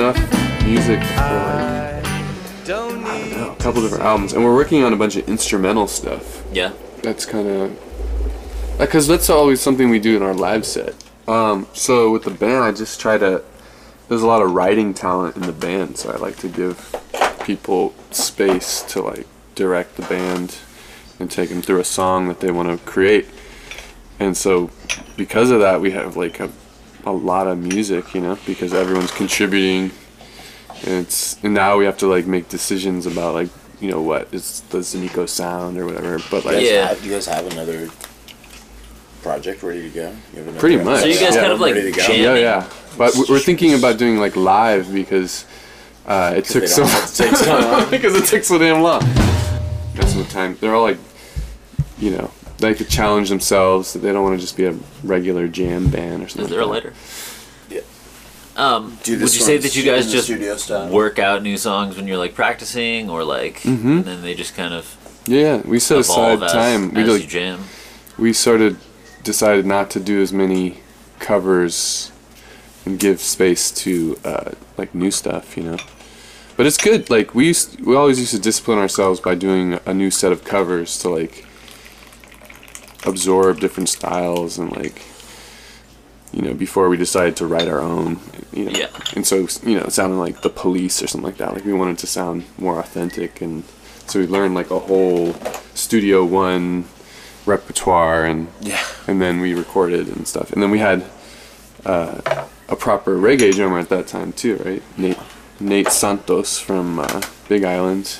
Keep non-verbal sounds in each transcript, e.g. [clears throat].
Enough music for like I don't know, a couple different albums, and we're working on a bunch of instrumental stuff. Yeah. That's kind of because that's always something we do in our live set. Um, so with the band, I just try to. There's a lot of writing talent in the band, so I like to give people space to like direct the band and take them through a song that they want to create. And so, because of that, we have like a, a lot of music, you know, because everyone's contributing. And it's and now we have to like make decisions about like you know what is the Zamiko sound or whatever. But like You guys Yeah. have- do you guys have another project ready to go? You have Pretty episode much. So you guys Yeah. kind of like ready to go? yeah, yeah. But we- we're thinking about doing like live because uh, it took so don't have [laughs] to take so long. [laughs] because it takes so damn long. That's what time they're all like, you know, they like to challenge themselves. They don't want to just be a regular jam band or something. Is there a like that. lighter? Um, Do would you say that you guys just work out new songs when you're like practicing, or like, Mhm. and then they just kind of Yeah, we set aside as, time. We like jam? we sort of decided not to do as many covers and give space to uh, like new stuff, you know. But it's good. Like we used, we always used to discipline ourselves by doing a new set of covers to like absorb different styles and like you know before we decided to write our own you know Yeah. and so you know it sounded like the police or something like that like we wanted to sound more authentic and so we learned like a whole studio one repertoire and Yeah. and then we recorded and stuff and then we had uh, a proper reggae drummer at that time too right nate nate santos from uh, big island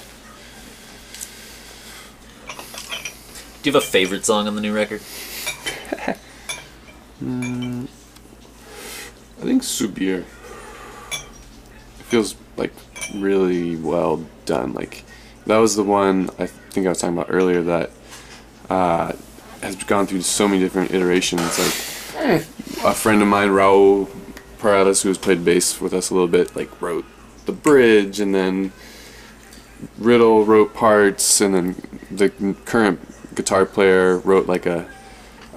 Do you have a favorite song on the new record? [laughs] I think Subir. Feels like really well done. Like that was the one I think I was talking about earlier that uh, has gone through so many different iterations. Like a friend of mine, Raul who has played bass with us a little bit, like wrote the bridge, and then Riddle wrote parts, and then the current guitar player wrote like a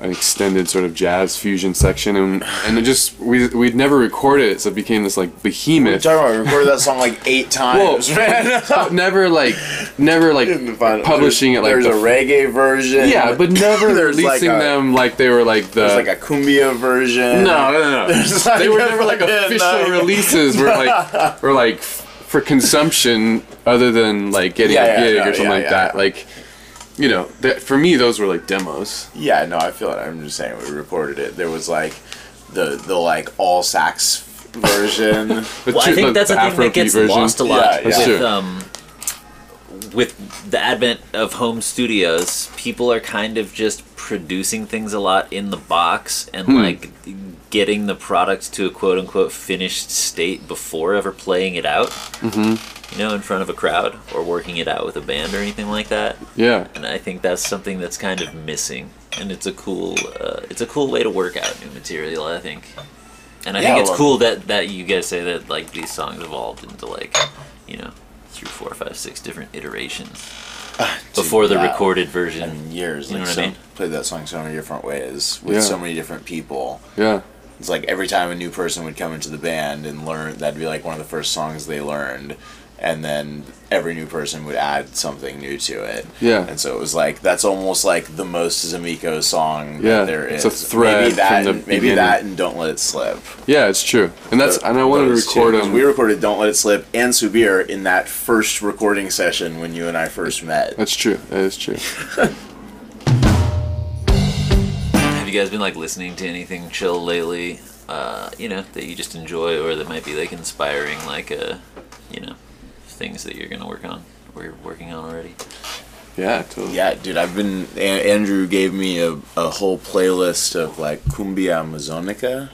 an extended sort of jazz fusion section, and and it just we we'd never recorded it, so it became this like behemoth. about we recorded that song like eight [laughs] times, man. [laughs] But never like never like publishing it like there's the a reggae version. yeah, but never [laughs] There's like releasing a- them like they were like the like a cumbia version. no no no. There's they were like never like official like- releases. Were like were like for consumption other than like getting Yeah, a gig yeah, or something yeah, like that. Like you know, that, for me those were like demos. Yeah, no, I feel it. I'm just saying we recorded it. There was like the the like all sax version. [laughs] The Well, I think the that's the thing that gets version. lost a lot Yeah, yeah. with That's um with the advent of home studios. People are kind of just producing things a lot in the box and Hmm. like getting the product to a quote unquote finished state before ever playing it out. Mm-hmm. You know, in front of a crowd or working it out with a band or anything like that. Yeah. And I think that's something that's kind of missing. And it's a cool, uh, it's a cool way to work out new material. I think. And I Yeah, think it's cool that that you guys say that like these songs evolved into like, you know, through three, four, five, six different iterations before the recorded version. years. You know like what so, I mean? played that song so many different ways with Yeah. so many different people. Yeah. It's like every time a new person would come into the band and learn, that'd be like one of the first songs they learned. And then every new person would add something new to it. Yeah. And so it was like that's almost like the most Zamiko song Yeah, that there is. it's a thread maybe that, from the and- maybe beginning. that, and don't let it slip. Yeah, it's true, and that's and I wanted to Those two, them. We recorded "Don't Let It Slip" and "Subir" in that first recording session when you and I first met. That's true. That is true. [laughs] Have you guys been like listening to anything chill lately? Uh, you know that you just enjoy, or that might be like inspiring, like uh, you know, things that you're gonna work on or you're working on already. Yeah, totally. Yeah, dude, I've been. A- Andrew gave me a, a whole playlist of like cumbia amazonica,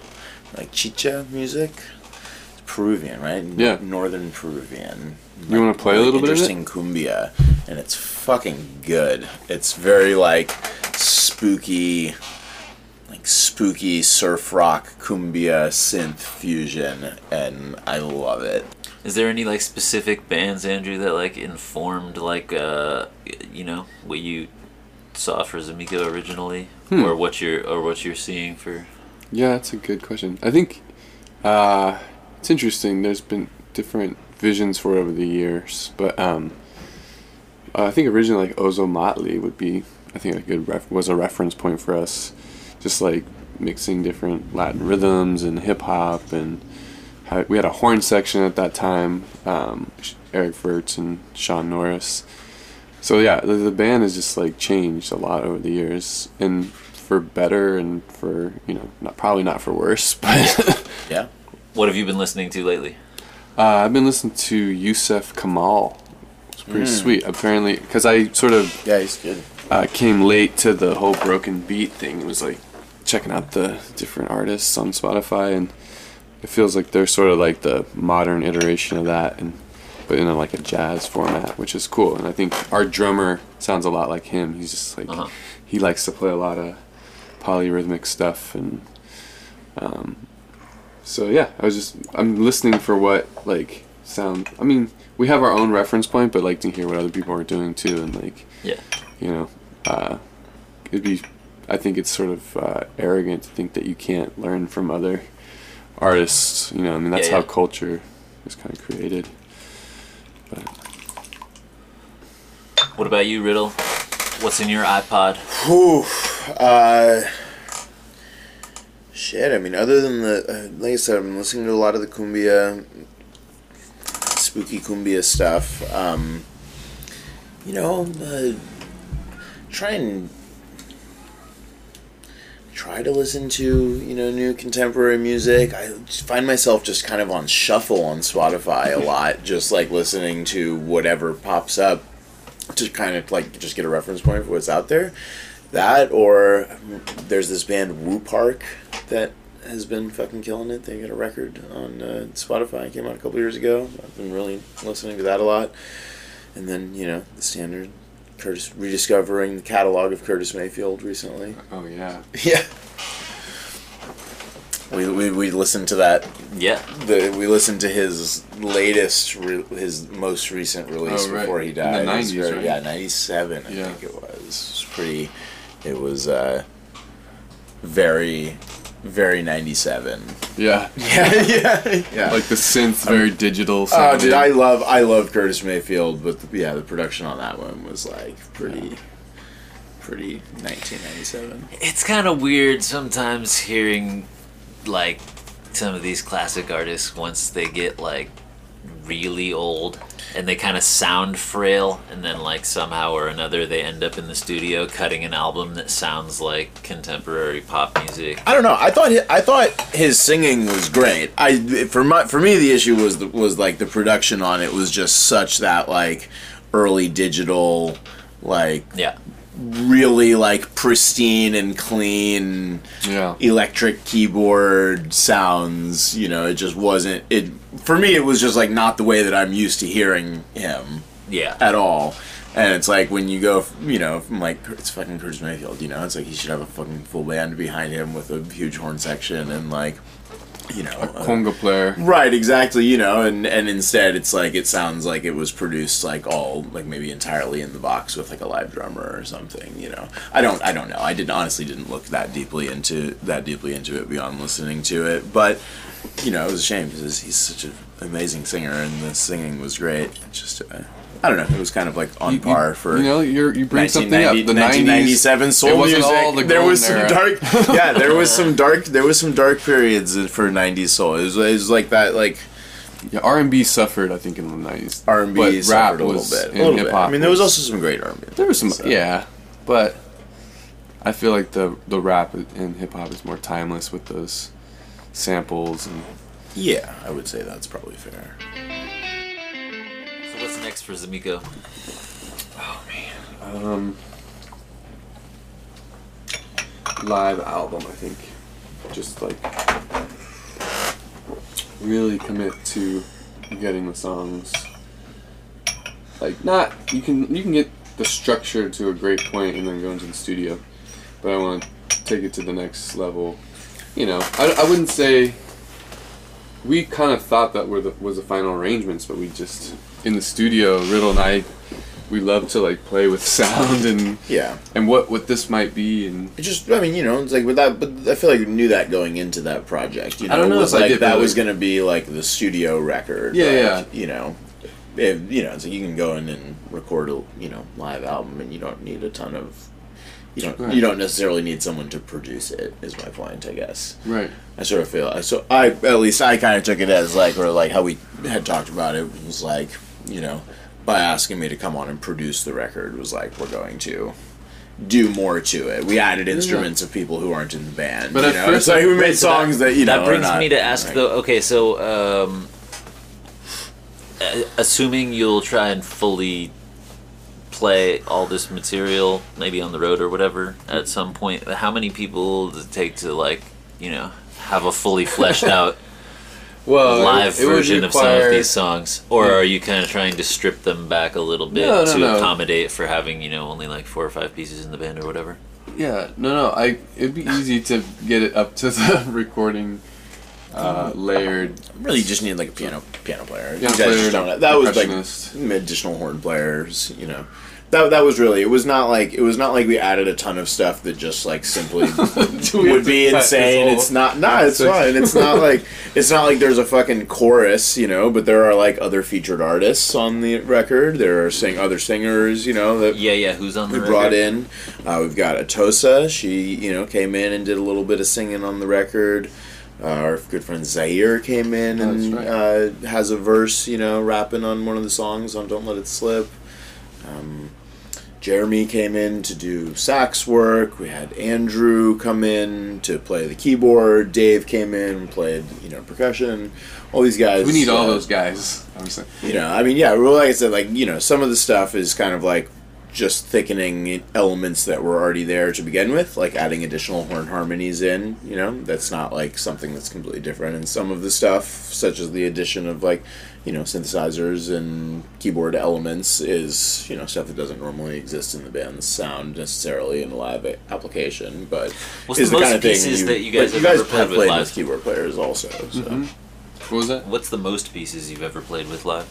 like chicha music. It's Peruvian, right? Yeah. Northern Peruvian. You wanna play a little bit of it? Interesting cumbia, and it's fucking good. It's very like spooky, like spooky surf rock cumbia synth fusion, and I love it. Is there any like specific bands, Andrew, that like informed like uh, you know, what you saw for Zamiko originally, Hmm. or what you're or what you're seeing for? Yeah, that's a good question. I think uh, it's interesting. There's been different visions for it over the years, but um, uh, I think originally like Ozomatli would be, I think a good ref- was a reference point for us, just like mixing different Latin rhythms and hip hop, and we had a horn section at that time. Um, Eric Vertz and Sean Norris. So yeah, the, the band has just like changed a lot over the years, and for better and for you know not probably not for worse, [laughs] but Yeah. What have you been listening to lately? uh, I've been listening to Yussef Kamaal. It's pretty sweet. Apparently, because I sort of Yeah, he's good. uh, came late to the whole broken beat thing. It was like checking out the different artists on Spotify, and it feels like they're sort of like the modern iteration of that, and but in a, like a jazz format, which is cool. And I think our drummer sounds a lot like him. He's just like Uh-huh. he likes to play a lot of polyrhythmic stuff, and um, so yeah, I was just I'm listening for what like sound. I mean, we have our own reference point, but like to hear what other people are doing too, and like Yeah. you know, uh, it'd be. I think it's sort of uh, arrogant to think that you can't learn from other artists. You know, I mean that's Yeah, how culture is kind of created. But What about you, Riddle? What's in your iPod? Whew. Uh, shit. I mean, other than the, uh, like I said, I'm listening to a lot of the cumbia, spooky cumbia stuff. Um, you know, uh, try and try to listen to you know new contemporary music. I find myself just kind of on shuffle on Spotify a [laughs] lot, just like listening to whatever pops up to kind of like just get a reference point for what's out there. That or there's this band Woo Park that has been fucking killing it. They got a record on uh, Spotify. It came out a couple years ago. I've been really listening to that a lot. And then you know the standard Curtis rediscovering the catalog of Curtis Mayfield recently. oh yeah, [laughs] Yeah. We, we, we listened to that Yeah. the we listened to his latest re- his most recent release Oh, right. before he In the died. It was 90s, right? Yeah, ninety seven. I Yeah. think it was. It was pretty. It was uh, very, very ninety seven. yeah. Yeah, [laughs] yeah, yeah. Like the synth, very digital. Oh, sounding. dude, I love I love Curtis Mayfield, but the, yeah, the production on that one was like pretty, pretty nineteen ninety seven. It's kind of weird sometimes hearing like some of these classic artists once they get like really old and they kind of sound frail and then like somehow or another they end up in the studio cutting an album that sounds like contemporary pop music. I don't know. I thought hi- I thought his singing was great. I for my for me the issue was the, was like the production on it was just such that like early digital like Yeah. Really like pristine and clean yeah. electric keyboard sounds. You know, it just wasn't it for me. It was just like not the way that I'm used to hearing him Yeah. at all. And it's like when you go, you know, from like it's fucking Curtis Mayfield, you know, it's like he should have a fucking full band behind him with a huge horn section and like, you know, uh, Conga player. right, exactly, you know, and and instead it's like it sounds like it was produced like all like maybe entirely in the box with like a live drummer or something, you know. I don't I don't know. I didn't honestly didn't look that deeply into that deeply into it beyond listening to it, but you know, it was a shame because he's such an amazing singer, and the singing was great. It's just, uh, I don't know, it was kind of like on You- you- par for. you know you're you bring something up 1990 the 90s 1997 soul music. all the there was some era. dark, [laughs] yeah. There was some dark. There was some dark periods for '90s soul. It was, it was like that, like yeah, R&B suffered I think in the 90s R and B rap suffered a little was bit. A little bit. I mean, there was was- also some great R and B. There was some, So- yeah, but I feel like the the rap and hip hop is more timeless with those samples and Yeah, I would say that's probably fair. Next for Zamiko? Oh man. Um, live album. I think just like really commit to getting the songs. Like not you can you can get the structure to a great point and then go into the studio, but I want to take it to the next level. You know, I, I wouldn't say we kind of thought that were the, was the final arrangements, but we just in the studio, Riddle and I, we love to like play with [laughs] sound and Yeah, and what what this might be and it just I mean, you know, it's like with that. But I feel like we knew that going into that project. You know, I don't know it was if like did, that was like- going to be like the studio record. Yeah, like, yeah. You know, if, you know, so you can go in and record a you know live album, and you don't need a ton of. You don't. Right. You don't necessarily need someone to produce it. Is my point, I guess. right. I sort of feel so I at least I kind of took it as like or like how we had talked about it was like you know by asking me to come on and produce the record was like we're going to do more to it. We added instruments of people who aren't in the band. But you at know? first- it's like we made songs that, you know that are brings not, me to ask like- though. Okay, so um, assuming you'll try and fully play all this material, maybe on the road or whatever, at some point, how many people does it take to like you know have a fully fleshed [laughs] out Well, live it would version of some of these songs, or Yeah. are you kind of trying to strip them back a little bit No, no, to no. accommodate for having you know only like four or five pieces in the band or whatever? Yeah, no, no. I it'd be easy to get it up to the [laughs] recording uh, layered. really just need like a piano piano player. Piano player, just don't have- that was like percussionist. additional horn players, you know. That, that was really it was not like it was not like we added a ton of stuff that just like simply Do [laughs] we have would be insane. It's not nah, it's fine. It's not [laughs] like it's not like there's a fucking chorus, you know, but there are like other featured artists on the record. There are sing other singers, you know, that Yeah, yeah. Who's on the we record? brought in. Uh, we've got Atosa. She, you know, came in and did a little bit of singing on the record. Uh, our good friend Zaire came in Oh, and that's uh, has a verse, you know, rapping on one of the songs on "Don't Let It Slip." Um, Jeremy came in to do sax work. We had Andrew come in to play the keyboard. Dave came in and played, you know, percussion. All these guys. We need all uh, those guys. I'm you know, I mean, yeah, well, like I said, like you know, some of the stuff is kind of like just thickening elements that were already there to begin with, like adding additional horn harmonies in. You know, that's not like something that's completely different. And some of the stuff, such as the addition of like you know synthesizers and keyboard elements, is you know stuff that doesn't normally exist in the band's sound necessarily in a live a- application, but What's is the the, most kind of thing pieces that you guys but have you ever guys played have with played live? with keyboard players also. So. Mhm. What was that? What's the most pieces you've ever played with live?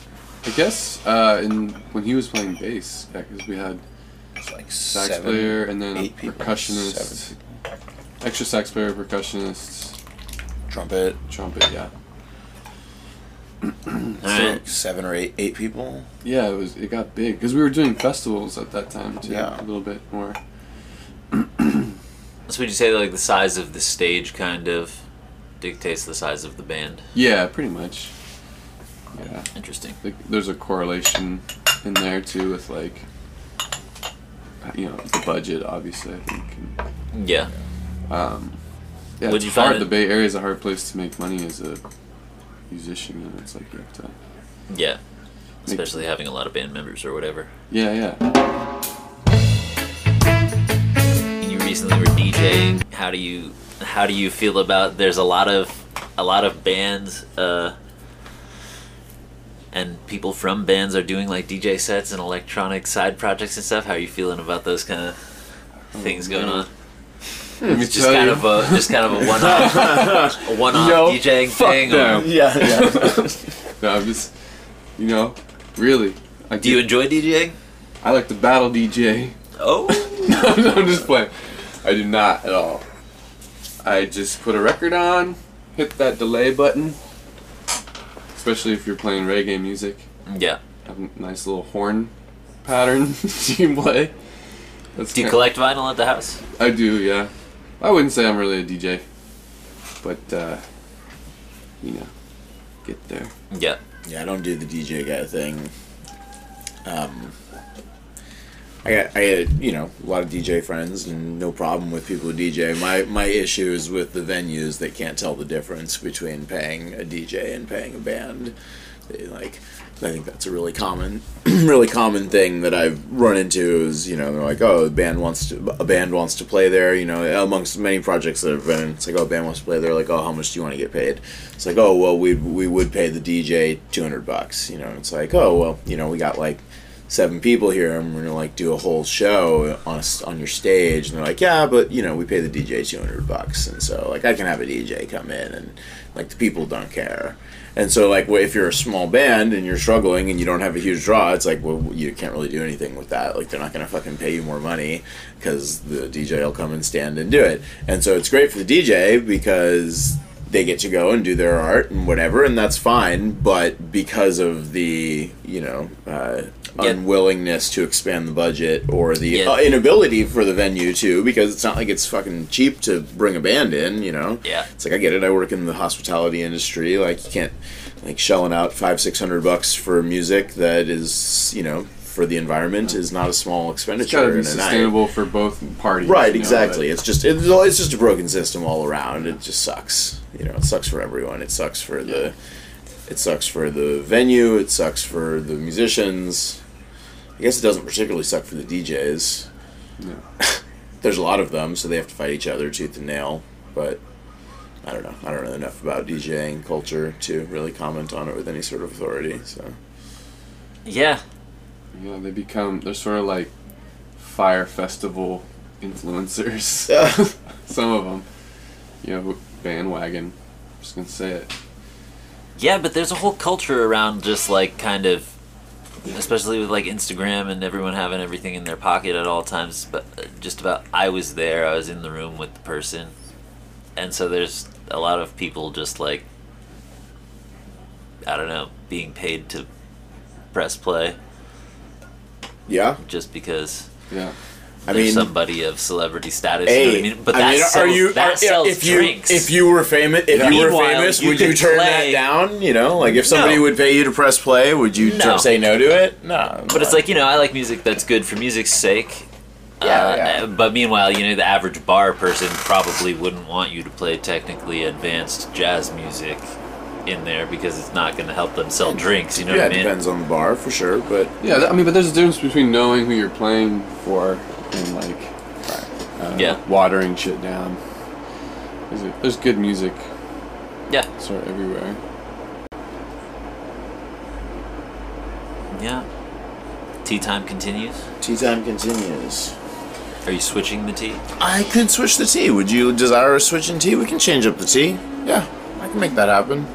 I guess uh, in when he was playing bass, yeah, because we had like sax seven, player and then a people, percussionist, seven extra sax player, percussionist, trumpet. trumpet. Yeah, Alright. seven or eight eight people. yeah. It was it got big because we were doing festivals at that time too. Yeah. a little bit more. [clears throat] So would you say like the size of the stage kind of dictates the size of the band? Yeah, pretty much. Yeah, Interesting. like, there's a correlation in there too with like you know the budget, obviously. I think. And, Yeah. um, yeah, Would it's you hard. find it- The Bay Area is a hard place to make money as a musician, and it's like you have to. Yeah. Especially having a lot of band members or whatever. Yeah, yeah. You recently were DJing. How do you how do you feel about there's a lot of a lot of bands uh and people from bands are doing like DJ sets and electronic side projects and stuff. How are you feeling about those kind of things going on? Let me It's just tell kind you. of a just kind of a one off [laughs] a one off Yo, DJing fuck thing. them. Or, Yeah, yeah. [laughs] No, I'm just, you know, really. I do you enjoy DJing? I like to battle DJ. Oh, no, [laughs] no, I'm just playing. I do not at all. I just put a record on, hit that delay button, especially if you're playing reggae music. Yeah. Have a nice little horn pattern you can play. That's Do you kinda- collect vinyl at the house? I do, yeah. I wouldn't say I'm really a DJ, but uh, you know, get there. Yeah. Yeah, I don't do the DJ guy thing. Um, I got, I got, you know, a lot of DJ friends, and no problem with people who DJ. My my issue is with the venues that can't tell the difference between paying a DJ and paying a band. They, like, I think that's a really common, [clears throat] really common thing that I've run into. Is you know they're like, oh, the band wants to, a band wants to play there. You know, amongst many projects that have been, it's like, oh, a band wants to play there. Like, oh, how much do you want to get paid? It's like, oh, well, we we would pay the DJ two hundred bucks. You know, it's like, oh, well, you know, we got like seven people here and we're gonna like do a whole show on a on your stage and they're like yeah but you know we pay the dj 200 bucks and so like i can have a dj come in and like the people don't care and so like if you're a small band and you're struggling and you don't have a huge draw it's like well you can't really do anything with that. Like they're not gonna fucking pay you more money because the dj will come and stand and do it. And so it's great for the dj because they get to go and do their art and whatever, and that's fine. But because of the you know uh, unwillingness to expand the budget or the uh, inability for the venue to, because it's not like it's fucking cheap to bring a band in. You know, Yeah. it's like I get it. I work in the hospitality industry. Like you can't like shelling out five six hundred bucks for music that is you know for the environment is not a small expenditure. got to be in night. sustainable for both parties. Right, you know, exactly. It's just it's, it's just a broken system all around. It just sucks. You know, it sucks for everyone. It sucks for the it sucks for the venue. It sucks for the musicians. I guess it doesn't particularly suck for the DJs. No. [laughs] There's a lot of them, so they have to fight each other tooth and nail. But I don't know. I don't know enough about DJing culture to really comment on it with any sort of authority. So Yeah. You know, they become they're sort of like Fyre Festival influencers. [laughs] [laughs] Some of them, you know, bandwagon. I'm just gonna say it. Yeah, but there's a whole culture around just like kind of, especially with like Instagram and everyone having everything in their pocket at all times. But uh, just about, I was there, I was in the room with the person, and so there's a lot of people just like, I don't know, being paid to press play yeah, just because Yeah. I mean, somebody of celebrity status. Hey, you know I mean? But I that mean, sells, are you that are- sells if you drinks. if you were famous if you were Meanwhile, famous you would you turn play- that down you know like if somebody No. would pay you to press play would you No. say no to it no But it's like you know, I like music that's good for music's sake. Yeah, Uh, yeah. But meanwhile, you know, the average bar person probably wouldn't want you to play technically advanced jazz music in there because it's not going to help them sell drinks. You know yeah what I mean? It depends on the bar for sure but Yeah, I mean, but there's a difference between knowing who you're playing for and like, uh, Yeah. watering shit down. There's, a, there's good music Yeah, sort of everywhere. yeah. Tea time continues. tea time continues Are you switching the tea? I could switch the tea would you desire a switch in tea we can change up the tea yeah I can make that happen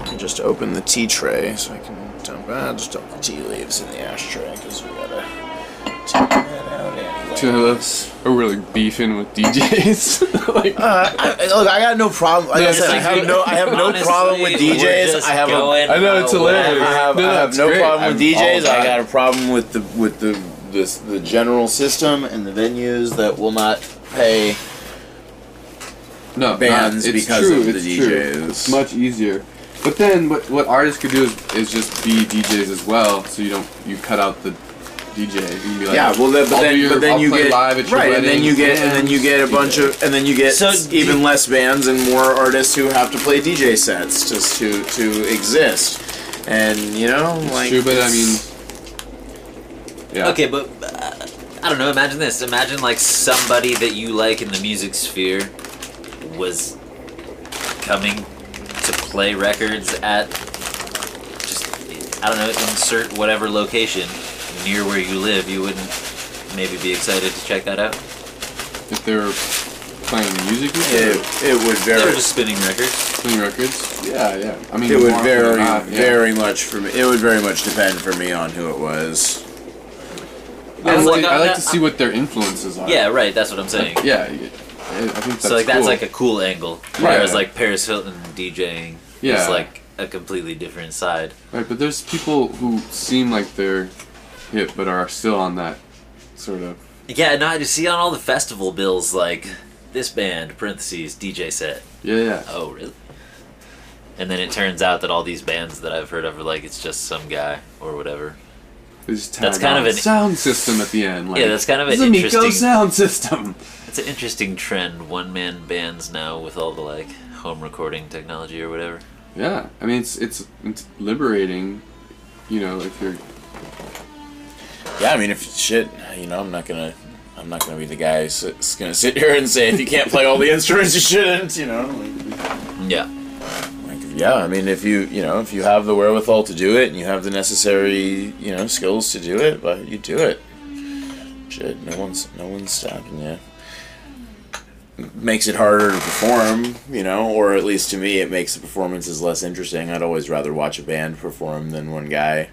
I can just open the tea tray so I can dump ah, just dump the tea leaves in the ashtray because we gotta take that out anyway. Two of us are really beefing with DJs. [laughs] like, Uh, I, look, I got no problem. Like I No, said, I have no, I have no Honestly, problem with DJs. I have, a, going I know, it's hilarious. I have, No, I have no great. problem with I'm DJs. I got a problem with the with the this the general system and the venues that will not pay. no, bands not, it's because true, of the it's true. DJs. It's much easier. But then, what what artists could do is, is just be DJs as well. So you don't you cut out the DJ. You can be like, yeah, well, then, but I'll then, your- but then I'll you get live at your right, and then you get and then you get a bunch of and then you get So even do- less bands and more artists who have to play DJ sets just to to exist. And you know, It's like true, but I mean, yeah. Okay, but uh, I don't know. Imagine this. Imagine like somebody that you like in the music sphere was coming to play records at just I don't know. Insert whatever location near where you live. You wouldn't maybe be excited to check that out. if they're playing music, you it, said, it would They very were just spinning records. playing records. Yeah, yeah. I mean, It would more often very, than not, yeah. very much for me. It would very much depend for me on who it was. I like, like, I like to see what their influences are. Yeah, right. That's what I'm saying. Yeah. I think that's so like that's like a cool angle. Right. Whereas like Paris Hilton DJing Yeah. is like a completely different side. Right, but there's people who seem like they're hip but are still on that sort of. Yeah, no, I just see on all the festival bills like this band parentheses DJ set. Yeah, yeah. Oh, really? And then it turns out that all these bands that I've heard of are like it's just some guy or whatever. They just That's kind of an- sound system at the end. Like, Yeah, that's kind of "This an is a Miko interesting- sound system. It's an interesting trend. One man bands now with all the like home recording technology or whatever. Yeah, I mean it's it's it's liberating. You know, if you're Yeah, I mean, if shit, you know, I'm not gonna, I'm not gonna be the guy that's gonna sit here and say if you can't play all the instruments, you shouldn't. You know, like, Yeah. Yeah. I mean, if you, you know, if you have the wherewithal to do it and you have the necessary, you know, skills to do it, but you do it. Shit, no one's, no one's stopping you. Makes it harder to perform, you know, or at least to me, it makes the performances less interesting. I'd always rather watch a band perform than one guy,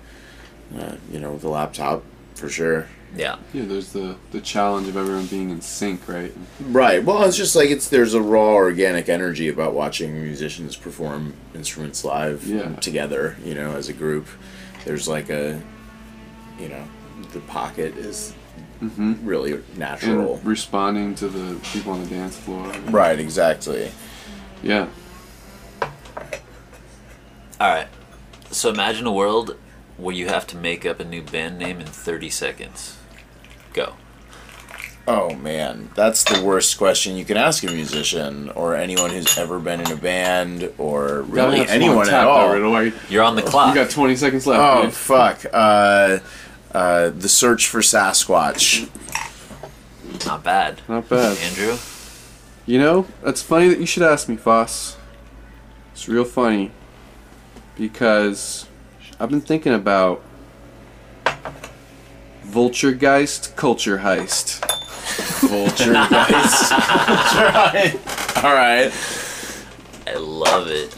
uh, you know, with a laptop, for sure. Yeah. yeah, there's the the challenge of everyone being in sync, right? Right. Well, it's just like it's there's a raw organic energy about watching musicians perform instruments live Yeah. together, you know, as a group. There's like a you know, the pocket is mm-hmm. really natural. And responding to the people on the dance floor. right, exactly. Yeah. All right. So imagine a world where you have to make up a new band name in 30 seconds. Go. Oh man, that's the worst question you can ask a musician or anyone who's ever been in a band or really anyone at tap all. right away. You're on the clock. You got 20 seconds left. Oh dude. fuck. Uh uh, the search for Sasquatch. Not bad. Not bad. Andrew? You know, it's funny that you should ask me, Foss. It's real funny because I've been thinking about Vulturegeist Culture Heist. Vulture guys. [laughs] All right. I love it.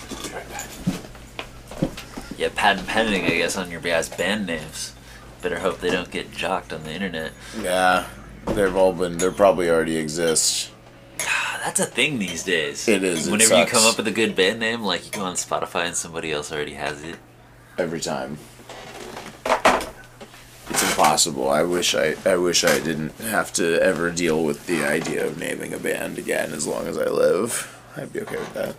Yeah, patent pending, I guess, on your guys' band names. Better hope they don't get jocked on the internet. Yeah, they've all been. They probably already exist. Ah, That's a thing these days. It is, it Whenever you come up with a good band name, like you go on Spotify and somebody else already has it. every time. It's impossible. I wish I. I wish I didn't have to ever deal with the idea of naming a band again. As long as I live, I'd be okay with that.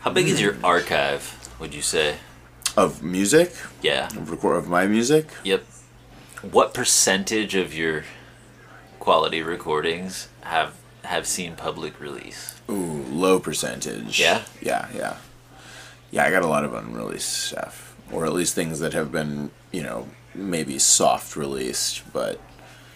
How big is your archive, would you say? Of music, Yeah. of record of my music. Yep. What percentage of your quality recordings have have seen public release? Ooh, low percentage. Yeah? Yeah, yeah. Yeah, I got a lot of unreleased stuff. Or at least things that have been, you know, maybe soft released, but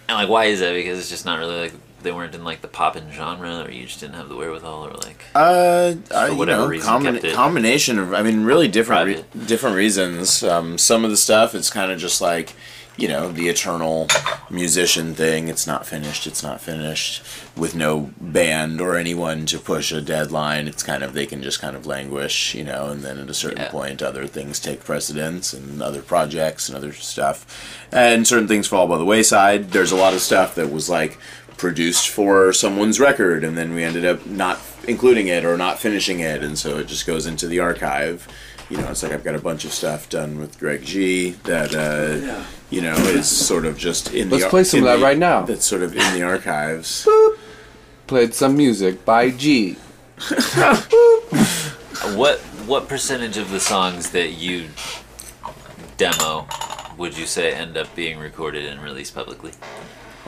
And like, why is that? Because it's just not really like they weren't in like the poppin' genre, or you just didn't have the wherewithal, or like. Uh, I, For you whatever know, reason, it combination of, I mean, really different, re- different reasons. Um, some of the stuff, it's kind of just like, you know, the eternal musician thing. It's not finished. It's not finished with no band or anyone to push a deadline. It's kind of they can just kind of languish, you know, and then at a certain Yeah. point, other things take precedence and other projects and other stuff, and certain things fall by the wayside. There's a lot of stuff that was like produced for someone's record and then we ended up not including it or not finishing it and so it just goes into the archive you know it's like i've got a bunch of stuff done with greg g that uh, you know is sort of just in Let's the play some of that the- right now. that's sort of in the archives [laughs] Played some music by G. [laughs] What what percentage of the songs that you demo would you say end up being recorded and released publicly?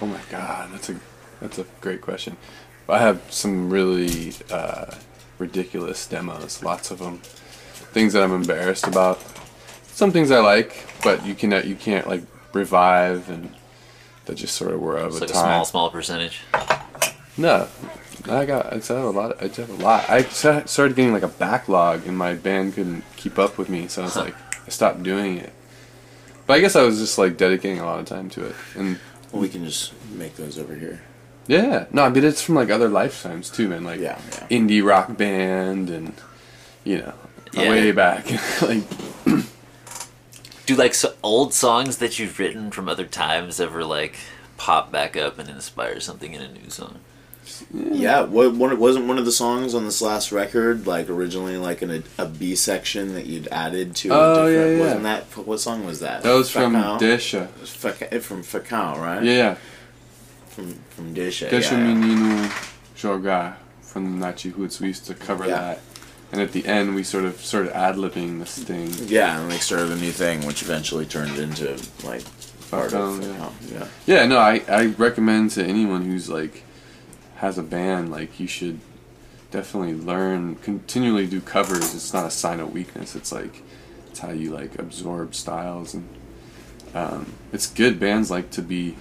Oh my god, that's a that's a great question. I have some really uh, ridiculous demos, lots of them. Things that I'm embarrassed about. Some things I like, but you cannot you can't like revive and that just sort of were of It's a like a time. small small percentage. No, I got I just have a lot. I just have a lot. I started getting like a backlog, and my band couldn't keep up with me, so I was like, I stopped doing it. But I guess I was just like dedicating a lot of time to it, and well, we can just make those over here yeah, no, but it's from like other lifetimes too, man. Like Yeah, yeah. indie rock band, and you know, Yeah. way back, [laughs] like Do like so old songs that you've written from other times ever like pop back up and inspire something in a new song. Yeah, what one wasn't one of the songs on this last record like originally like an, a B section that you'd added to. Oh, a different, yeah, yeah. Wasn't that what song was that? That was from Facao? Desha. It eh, from Facao, right? Yeah, From from Desha. Desha yeah, yeah. Menino Jogar from Nachi Hoots. We used to cover Yeah. that. And at the end, we sort of started ad libbing this thing. Yeah, and they started a new thing, which eventually turned into like part of yeah. Yeah. Yeah, no, I, I recommend to anyone who's like has a band, like you should definitely learn, continually do covers. It's not a sign of weakness. It's like it's how you like absorb styles and um, it's good. Bands like to be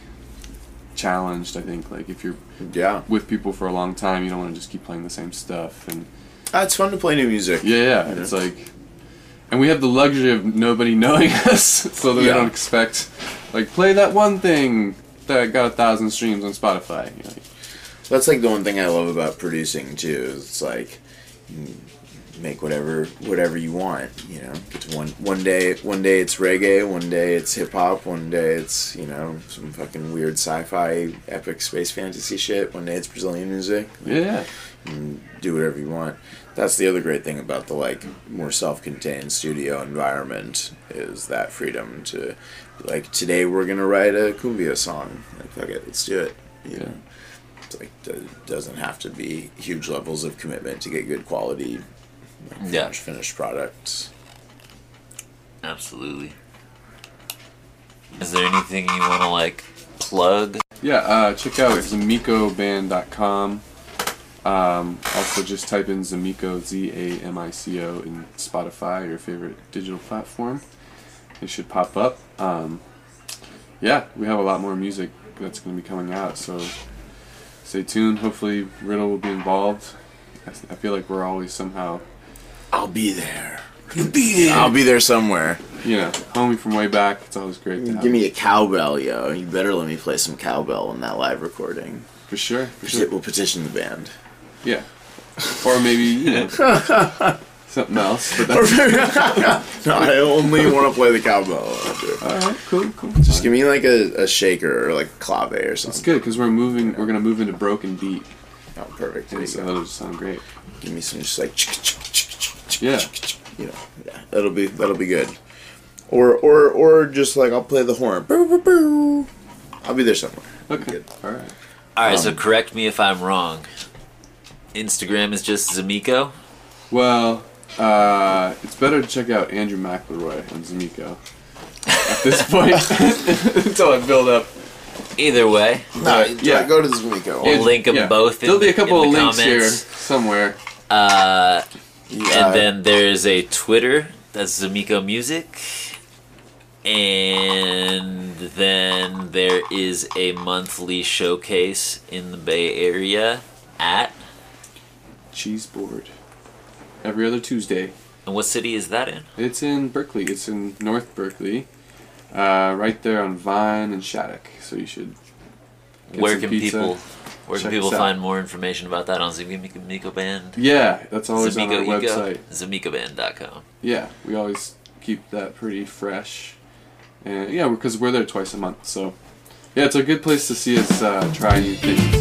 challenged. I think like if you're Yeah, with people for a long time, you don't want to just keep playing the same stuff. And Ah, it's fun to play new music. yeah, yeah, Yeah. it's like, and we have the luxury of nobody [laughs] knowing us, so that they don't expect like play that one thing that got a thousand streams on Spotify. You know, That's like the one thing I love about producing too. is It's like make whatever whatever you want. You know, it's one one day one day it's reggae, one day it's hip hop, one day it's you know some fucking weird sci-fi epic space fantasy shit. One day it's Brazilian music. yeah. and do whatever you want. That's the other great thing about the like more self-contained studio environment is that freedom to like today we're gonna write a cumbia song. Like fuck it, let's do it. You Yeah. know, it's like it doesn't have to be huge levels of commitment to get good quality, like, Yeah. finished, finished products. Absolutely. Is there anything you want to like plug? Yeah, uh, check out zamicoband.com. Um, also, just type in Zamico, Z A M I C O, in Spotify, your favorite digital platform. It should pop up. Um, yeah, we have a lot more music that's going to be coming out, so stay tuned. Hopefully, Riddle will be involved. I, I feel like we're always somehow, I'll be there. You'll be there. I'll be there somewhere. you know, homie from way back. It's always great to have. Give me a cowbell, yo. You better let me play some cowbell in that live recording. For sure, for sure. We'll petition the band. Yeah. Or maybe, you know, [laughs] something else. But that's [laughs] no, I only want to play the cowbell. Alright, cool, cool. Just give me like a, a shaker or like clave or something. It's something. good because we're moving. We're gonna move into broken beat, Oh, perfect. There and you so go. that'll just sound great. Give me some just like Yeah. you know, yeah, that'll be that'll be good. Or or or just like I'll play the horn. Boo, boo, boo. I'll be there somewhere. Okay. Good. All right. All right, Um, so correct me if I'm wrong. Instagram is just Zamiko. Well, uh, it's better to check out Andrew McElroy and Zamiko at this [laughs] point [laughs] until I build up. Either way, No, yeah. yeah. Go to the Zmiko. We'll link 'em both in There'll be a couple of the links here somewhere. uh, Yeah. and then there's a Twitter that's Zamiko Music, and then there is a monthly showcase in the Bay Area at. Cheese board. Every other Tuesday. And what city is that in? It's in Berkeley. It's in North Berkeley, uh, right there on Vine and Shattuck. So you should. where can pizza. people where can people find more information about that on Zamiko Band? Yeah, that's always on our website. ZamikoBand.com. Yeah, we always keep that pretty fresh, and yeah, because we're there twice a month. So yeah, it's a good place to see us uh, try new things,